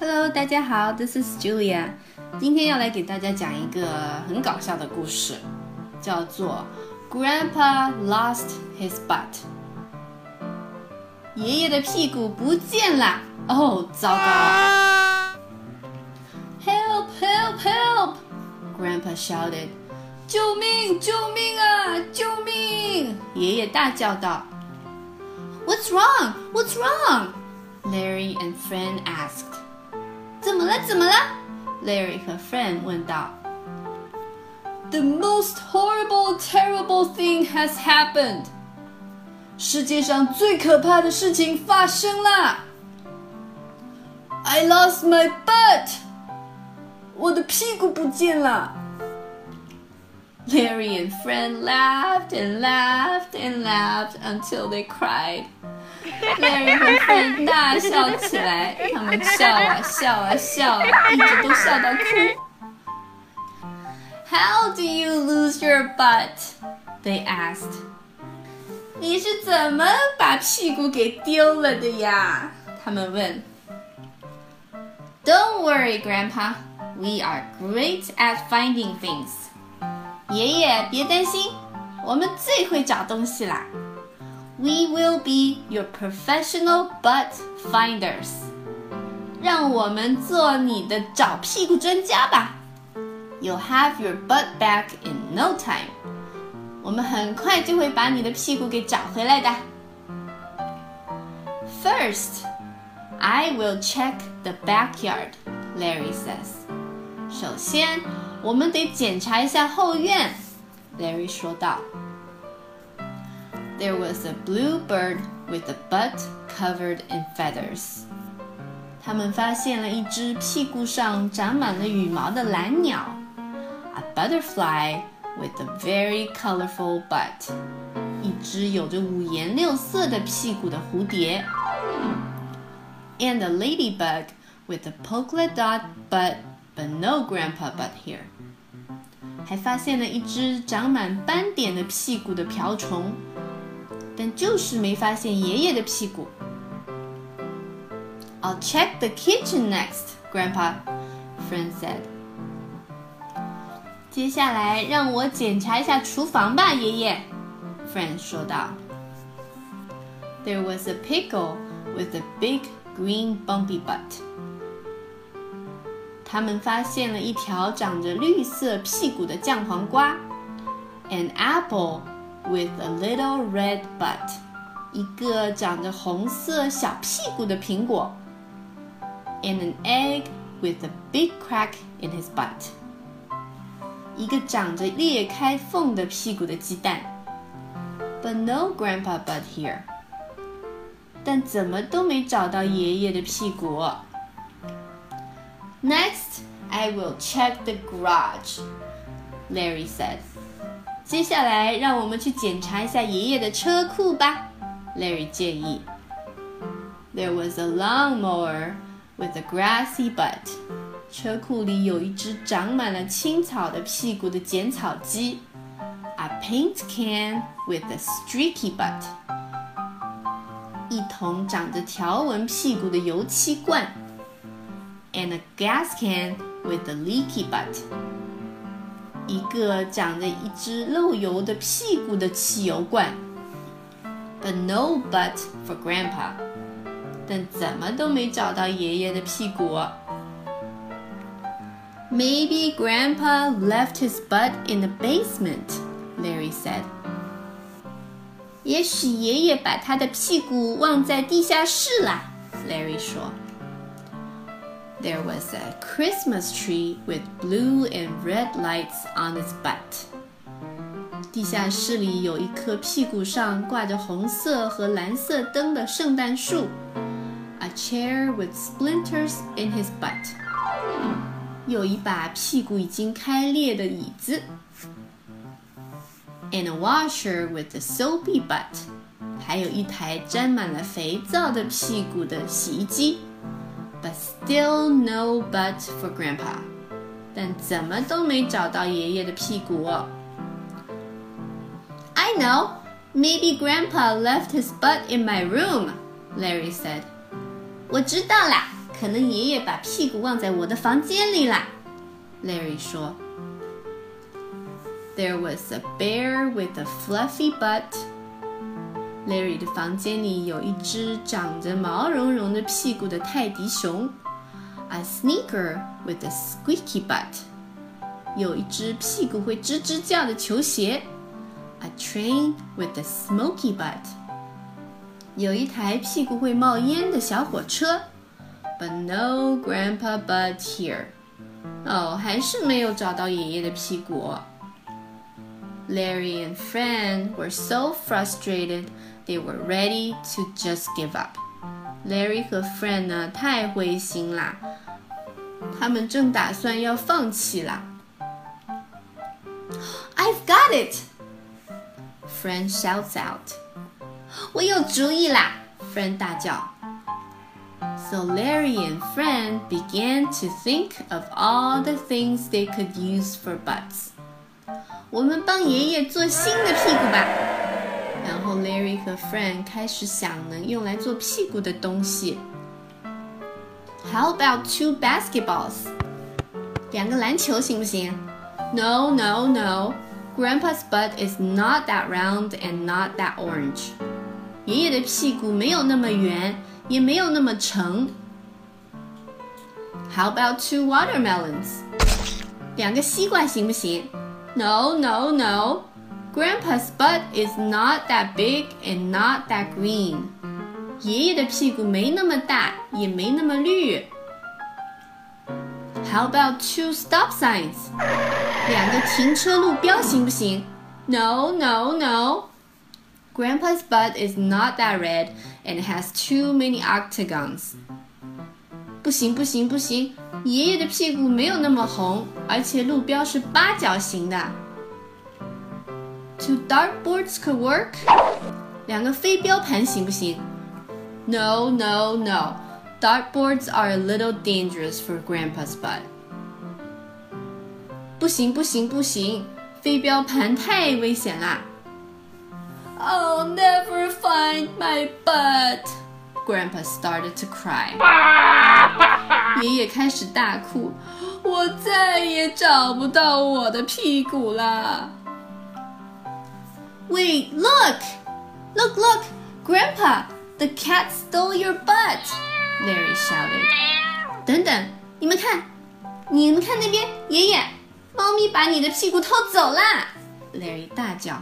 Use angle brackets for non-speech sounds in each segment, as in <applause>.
Hello，大家好，This is Julia。今天要来给大家讲一个很搞笑的故事，叫做 Grandpa Lost His Butt。爷爷的屁股不见了！哦，糟糕！Help! Help! Help! Grandpa shouted. 救命！救命啊！救命！爷爷大叫道。What's wrong? What's wrong? Larry and Fran asked. 怎么了？怎么了？Larry 和 Fran 问道。The most horrible, terrible thing has happened. 世界上最可怕的事情发生了。I lost my butt. 我的屁股不见了。Larry and Fran laughed and laughed and laughed until they cried. <laughs> Larry 和 Fran 大笑起来，他们笑啊笑啊笑，一直都笑到哭。How do you lose your butt? They asked. 你是怎么把屁股给丢了的呀？他们问。Don't worry, Grandpa. We are great at finding things. 爷爷，别担心，我们最会找东西啦。We will be your professional butt finders。让我们做你的找屁股专家吧。You'll have your butt back in no time。我们很快就会把你的屁股给找回来的。First, I will check the backyard. Larry says. 首先。我们得检查一下后院，Larry 说道。 There was a blue bird with a butt covered in feathers。他们发现了一只屁股上长满了羽毛的蓝鸟，a butterfly with a very colorful butt。一只有着五颜六色的屁股的蝴蝶，and a ladybug with a polka dot butt but no grandpa butt here。还发现了一只长满斑点的屁股的瓢虫， 但就是没发现爷爷的屁股。I'll check the kitchen next, Grandpa, Friend said. 接下来让我检查一下厨房吧，爷爷，Friend 说道。There was a pickle with a big green bumpy butt. 他们发现了一条长着绿色屁股的酱黄瓜，an apple with a little red butt，一个长着红色小屁股的苹果，and an egg with a big crack in his butt，一个长着裂开缝的屁股的鸡蛋，but no grandpa butt here，但怎么都没找到爷爷的屁股。Next, I will check the garage. Larry said. 接下来，让我们去检查一下爷爷的车库吧。Larry 建议。There was a lawnmower with a grassy butt. 车库里有一只长满了青草的屁股的剪草机。A paint can with a streaky butt. 一桶长着条纹屁股的油漆罐。and a gas can with a leaky butt. 一个长着一只漏油的屁股的汽油罐，but no butt for Grandpa。但怎么都没找到爷爷的屁股。Maybe Grandpa left his butt in the basement, Larry said. 也许爷爷把他的屁股忘在地下室啦，Larry 说。 there was a Christmas tree with blue and red lights on its butt. 地下室里有一棵屁股上挂着红色和蓝色灯的圣诞树。A chair with splinters in his butt. 有一把屁股已经开裂的椅子。And a washer with a soapy butt. 还有一台沾满了肥皂的屁股的洗衣机。 but still no butt for Grandpa. 但怎么都没找到爷爷的屁股。I know. Maybe Grandpa left his butt in my room, Larry said. 我知道啦， 可能爷爷把屁股忘在我的房间里啦。”Larry 说。There was a bear with a fluffy butt. Larry 的房间里有一只长着毛茸茸的屁股的泰迪熊。 A sneaker with a squeaky butt. 有一只屁股会吱吱叫的球鞋。A train with a smoky butt. 有一台屁股会冒烟的小火车。But no Grandpa butt here. 哦，还是没有找到爷爷的屁股。Larry and Fran were so frustrated they were ready to just give up. Larry 和 Fran 呢太灰心啦，他们正打算要放弃啦。I've got it! Fran shouts out. 我有主意啦！Fran 大叫。So Larry and Fran began to think of all the things they could use for butts. 我们帮爷爷做新的屁股吧。然后 Larry 和 Fran 开始想能用来做屁股的东西。How about two basketballs？两个篮球行不行？No, no, no. Grandpa's butt is not that round and not that orange. 爷爷的屁股没有那么圆，也没有那么橙。How about two watermelons？两个西瓜行不行？no, no, no. Grandpa's butt is not that big and not that green. 爷爷的屁股没那么大，也没那么绿。How about two stop signs? 两个停车路标行不行？No, no, no. Grandpa's butt is not that red and has too many octagons. 不行，不行，不行！爷爷的屁股没有那么红，而且路标是八角形的。 Two dartboards could work。两个飞镖盘行不行？No, no, no. Dartboards are a little dangerous for Grandpa's butt。不行，不行，不行！飞镖盘太危险啦。I'll never find my butt. Grandpa started to cry. <laughs> 爷爷开始大哭，我再也找不到我的屁股啦。 <gasps> Wait, look, look, look, Grandpa, the cat stole your butt! Larry shouted. 等等，你们看，你们看那边，爷爷，猫咪把你的屁股偷走啦！Larry 大叫。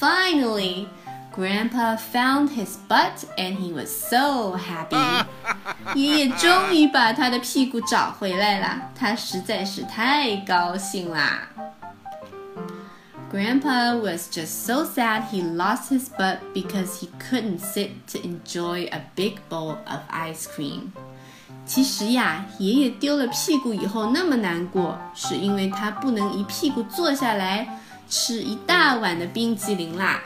Finally. Grandpa found his butt and he was so happy. <laughs> 爷爷终于把他的屁股找回来了，他实在是太高兴啦。 Grandpa was just so sad he lost his butt because he couldn't sit to enjoy a big bowl of ice cream. 其实呀，爷爷丢了屁股以后那么难过，是因为他不能一屁股坐下来吃一大碗的冰淇淋啦。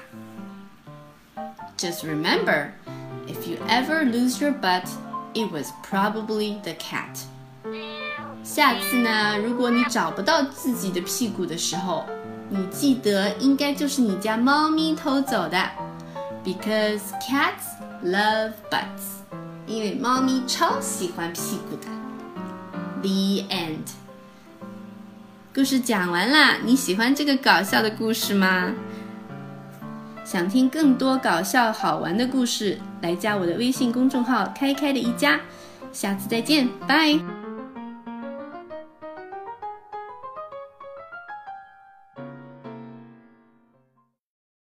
just remember, if you ever lose your butt, it was probably the cat. 下次呢，如果你找不到自己的屁股的时候， 你记得应该就是你家猫咪偷走的，because cats love butts，因为猫咪超喜欢屁股的。The end。故事讲完啦，你喜欢这个搞笑的故事吗？想听更多搞笑好玩的故事，来加我的微信公众号“开开的一家”。下次再见，拜。